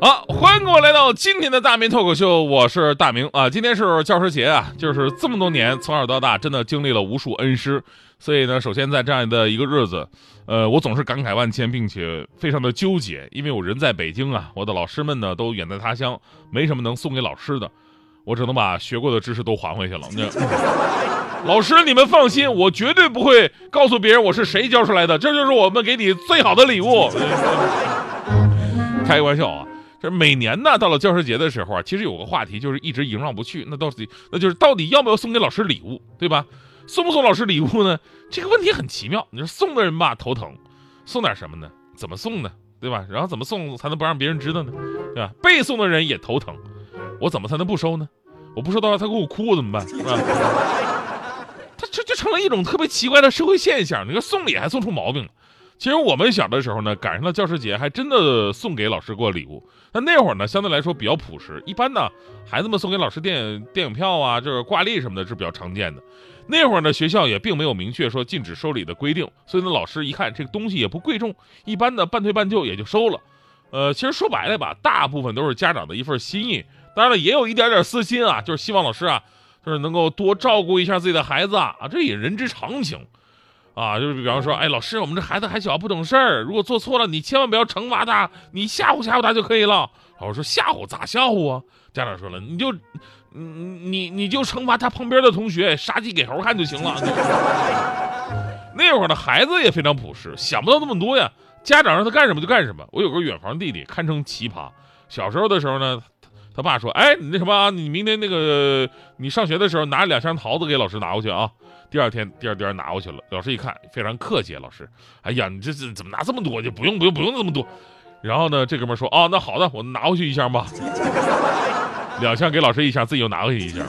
好，欢迎各位来到今天的大明脱口秀，我是大明啊。今天是教师节啊，就是这么多年从小到大，真的经历了无数恩师，所以呢，首先在这样的一个日子，呃，我总是感慨万千，并且非常的纠结，因为我人在北京啊，我的老师们呢都远在他乡，没什么能送给老师的，我只能把学过的知识都还回去了。那 老师，你们放心，我绝对不会告诉别人我是谁教出来的，这就是我们给你最好的礼物。开个玩笑啊。这每年呢，到了教师节的时候啊，其实有个话题就是一直萦绕不去，那到底那就是到底要不要送给老师礼物，对吧？送不送老师礼物呢？这个问题很奇妙。你说送的人吧头疼，送点什么呢？怎么送呢？对吧？然后怎么送才能不让别人知道呢？对吧？被送的人也头疼，我怎么才能不收呢？我不收的话，他给我哭怎么办？是吧？他这就成了一种特别奇怪的社会现象。你说送礼还送出毛病了。其实我们小的时候呢，赶上了教师节，还真的送给老师过礼物。那那会儿呢，相对来说比较朴实。一般呢，孩子们送给老师电电影票啊，就是挂历什么的，是比较常见的。那会儿呢，学校也并没有明确说禁止收礼的规定，所以呢，老师一看这个东西也不贵重，一般的半推半就也就收了。呃，其实说白了吧，大部分都是家长的一份心意，当然了，也有一点点私心啊，就是希望老师啊，就是能够多照顾一下自己的孩子啊，这也人之常情。啊，就是比方说，哎，老师，我们这孩子还小，不懂事儿，如果做错了，你千万不要惩罚他，你吓唬吓唬他就可以了。老师说吓唬咋吓唬啊？家长说了，你就，你你就惩罚他旁边的同学，杀鸡给猴看就行了。那会儿的孩子也非常朴实，想不到那么多呀。家长让他干什么就干什么。我有个远房弟弟，堪称奇葩。小时候的时候呢，他爸说，哎，你那什么，你明天那个你上学的时候拿两箱桃子给老师拿过去啊。第二天，第二天拿过去了。老师一看，非常客气。老师，哎呀，你这这怎么拿这么多？就不用不用不用这么多。然后呢，这哥们说，哦，那好的，我拿回去一箱吧。两箱给老师一箱，自己又拿回去一箱。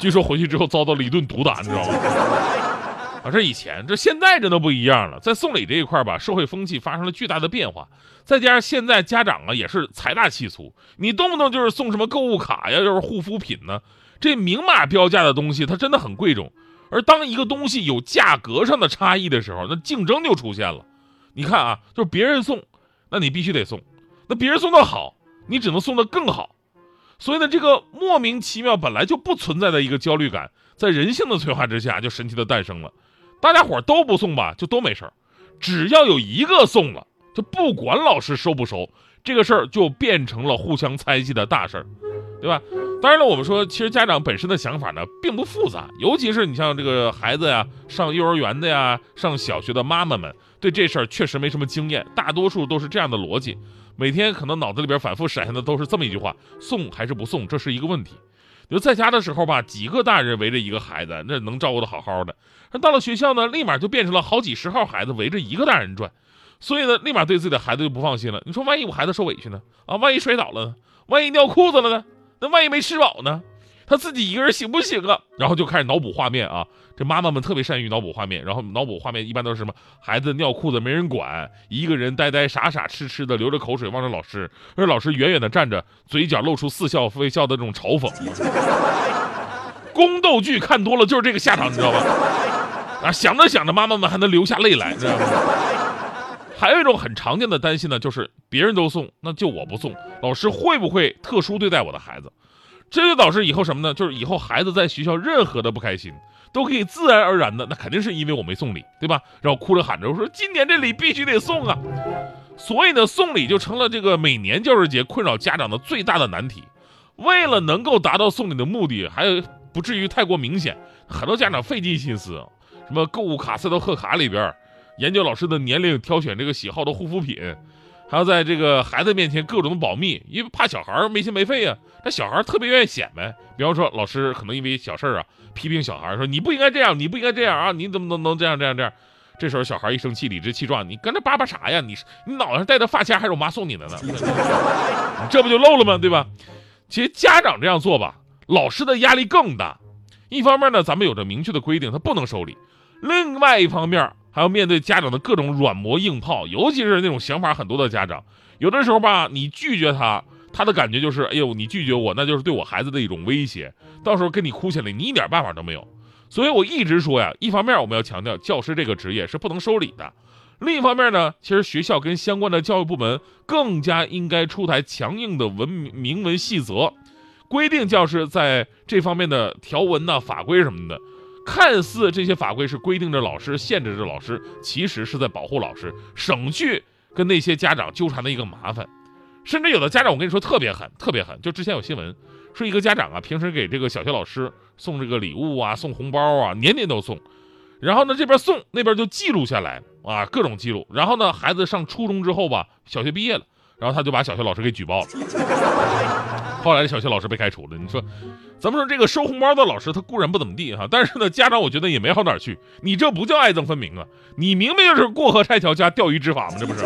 据说回去之后遭到了一顿毒打，你知道吗？啊，这以前，这现在真的不一样了。在送礼这一块吧，社会风气发生了巨大的变化。再加上现在家长啊也是财大气粗，你动不动就是送什么购物卡呀，又是护肤品呢。这明码标价的东西，它真的很贵重。而当一个东西有价格上的差异的时候，那竞争就出现了。你看啊，就是别人送，那你必须得送；那别人送的好，你只能送的更好。所以呢，这个莫名其妙本来就不存在的一个焦虑感，在人性的催化之下，就神奇的诞生了。大家伙都不送吧，就都没事儿；只要有一个送了，就不管老师收不收，这个事儿就变成了互相猜忌的大事儿，对吧？当然了，我们说，其实家长本身的想法呢，并不复杂，尤其是你像这个孩子呀，上幼儿园的呀，上小学的妈妈们，对这事儿确实没什么经验，大多数都是这样的逻辑，每天可能脑子里边反复闪现的都是这么一句话：送还是不送，这是一个问题。就在家的时候吧，几个大人围着一个孩子，那能照顾的好好的；那到了学校呢，立马就变成了好几十号孩子围着一个大人转，所以呢，立马对自己的孩子就不放心了。你说，万一我孩子受委屈呢？啊，万一摔倒了呢？万一尿裤子了呢？那万一没吃饱呢？他自己一个人行不行啊？然后就开始脑补画面啊！这妈妈们特别善于脑补画面，然后脑补画面一般都是什么？孩子尿裤子没人管，一个人呆呆傻傻痴痴的流着口水望着老师，而老师远远的站着，嘴角露出似笑非笑的这种嘲讽。宫斗剧看多了就是这个下场，你知道吧？啊，想着想着，妈妈们还能流下泪来，知道吗？还有一种很常见的担心呢，就是别人都送，那就我不送，老师会不会特殊对待我的孩子？这就导致以后什么呢？就是以后孩子在学校任何的不开心，都可以自然而然的，那肯定是因为我没送礼，对吧？然后哭着喊着我说今年这礼必须得送啊！所以呢，送礼就成了这个每年教师节困扰家长的最大的难题。为了能够达到送礼的目的，还不至于太过明显，很多家长费尽心思，什么购物卡塞到贺卡里边。研究老师的年龄，挑选这个喜好的护肤品，还要在这个孩子面前各种保密，因为怕小孩没心没肺呀。这小孩特别愿意显摆，比方说老师可能因为小事啊批评小孩，说你不应该这样，你不应该这样啊，你怎么能能这样这样这样？这时候小孩一生气，理直气壮，你跟着叭叭啥呀？你你脑袋上戴的发卡还是我妈送你的呢？你这不就漏了吗？对吧？其实家长这样做吧，老师的压力更大。一方面呢，咱们有着明确的规定，他不能收礼。另外一方面，还要面对家长的各种软磨硬泡，尤其是那种想法很多的家长，有的时候吧，你拒绝他，他的感觉就是，哎呦，你拒绝我，那就是对我孩子的一种威胁，到时候跟你哭起来，你一点办法都没有。所以我一直说呀，一方面我们要强调教师这个职业是不能收礼的，另一方面呢，其实学校跟相关的教育部门更加应该出台强硬的文明文细则，规定教师在这方面的条文呐、法规什么的。看似这些法规是规定着老师、限制着老师，其实是在保护老师，省去跟那些家长纠缠的一个麻烦。甚至有的家长，我跟你说特别狠，特别狠。就之前有新闻说，一个家长啊，平时给这个小学老师送这个礼物啊，送红包啊，年年都送。然后呢，这边送那边就记录下来啊，各种记录。然后呢，孩子上初中之后吧，小学毕业了，然后他就把小学老师给举报了。后来小学老师被开除了。你说，咱们说这个收红包的老师，他固然不怎么地哈，但是呢，家长我觉得也没好哪儿去。你这不叫爱憎分明啊，你明明就是过河拆桥加钓鱼执法嘛，这不是？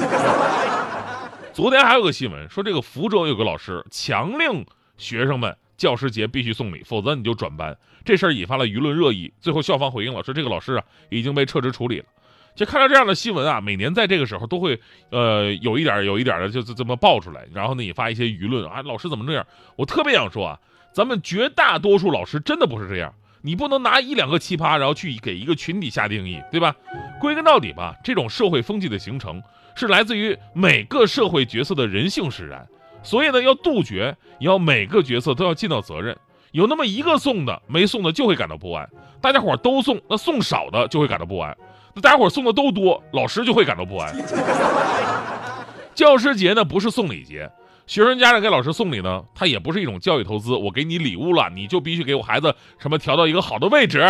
昨天还有个新闻说，这个福州有个老师强令学生们教师节必须送礼，否则你就转班。这事儿引发了舆论热议，最后校方回应了，说这个老师啊已经被撤职处理了。就看到这样的新闻啊，每年在这个时候都会呃有一点有一点的就是这么爆出来，然后呢引发一些舆论啊，老师怎么这样？我特别想说啊，咱们绝大多数老师真的不是这样，你不能拿一两个奇葩然后去给一个群体下定义，对吧？归根到底吧，这种社会风气的形成。是来自于每个社会角色的人性使然，所以呢，要杜绝，也要每个角色都要尽到责任。有那么一个送的，没送的就会感到不安；大家伙都送，那送少的就会感到不安；那大家伙送的都多，老师就会感到不安。教师节呢，不是送礼节，学生家长给老师送礼呢，它也不是一种教育投资。我给你礼物了，你就必须给我孩子什么调到一个好的位置，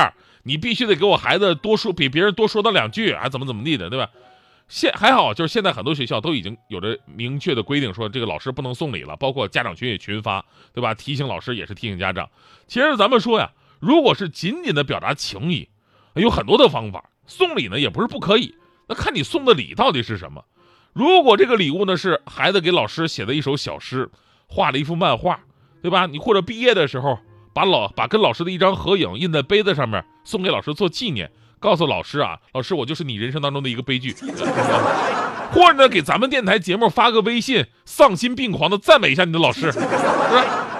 你必须得给我孩子多说，比别人多说到两句，还怎么怎么地的，对吧？现还好，就是现在很多学校都已经有着明确的规定，说这个老师不能送礼了，包括家长群也群发，对吧？提醒老师也是提醒家长。其实咱们说呀，如果是仅仅的表达情谊，有很多的方法。送礼呢也不是不可以，那看你送的礼到底是什么。如果这个礼物呢是孩子给老师写的一首小诗，画了一幅漫画，对吧？你或者毕业的时候把老把跟老师的一张合影印在杯子上面，送给老师做纪念。告诉老师啊，老师，我就是你人生当中的一个悲剧，或者呢，给咱们电台节目发个微信，丧心病狂的赞美一下你的老师，是吧？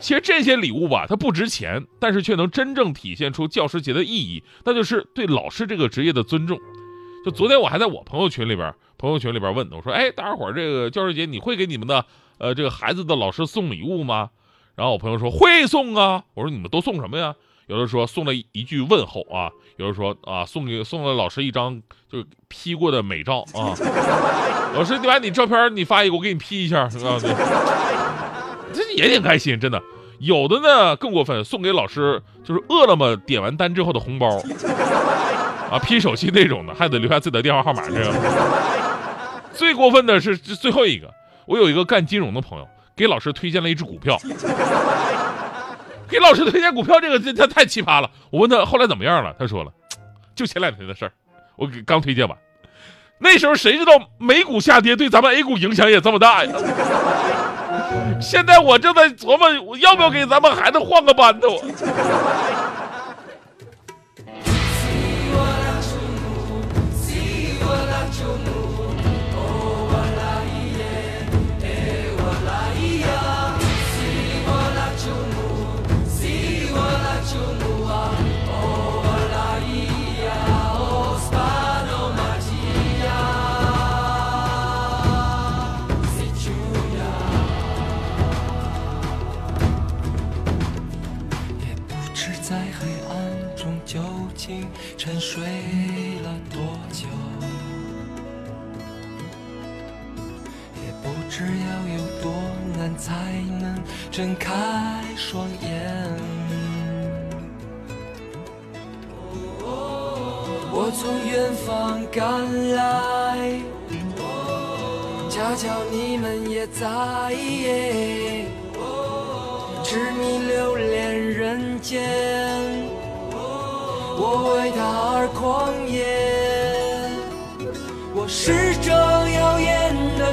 其实这些礼物吧，它不值钱，但是却能真正体现出教师节的意义，那就是对老师这个职业的尊重。就昨天我还在我朋友圈里边，朋友圈里边问我说，哎，大家伙儿这个教师节你会给你们的呃这个孩子的老师送礼物吗？然后我朋友说会送啊，我说你们都送什么呀？有的说送了一句问候啊，有的说啊送给送了老师一张就是 P 过的美照啊，老师你把你照片你发一个我给你 P 一下啊，这也挺开心真的。有的呢更过分，送给老师就是饿了么点完单之后的红包 啊拼手气那种的，还得留下自己的电话号码这个。最过分的是最后一个，我有一个干金融的朋友给老师推荐了一只股票。给老师推荐股票，这个这他太奇葩了。我问他后来怎么样了，他说了，就前两天的事儿，我给刚推荐完。那时候谁知道美股下跌对咱们 A 股影响也这么大呀？现在我正在琢磨，我要不要给咱们孩子换个班呢？沉睡了多久？也不知要有多难才能睁开双眼。我从远方赶来，恰巧你们也在，痴迷留恋人间。我为他而狂野，我是这耀眼的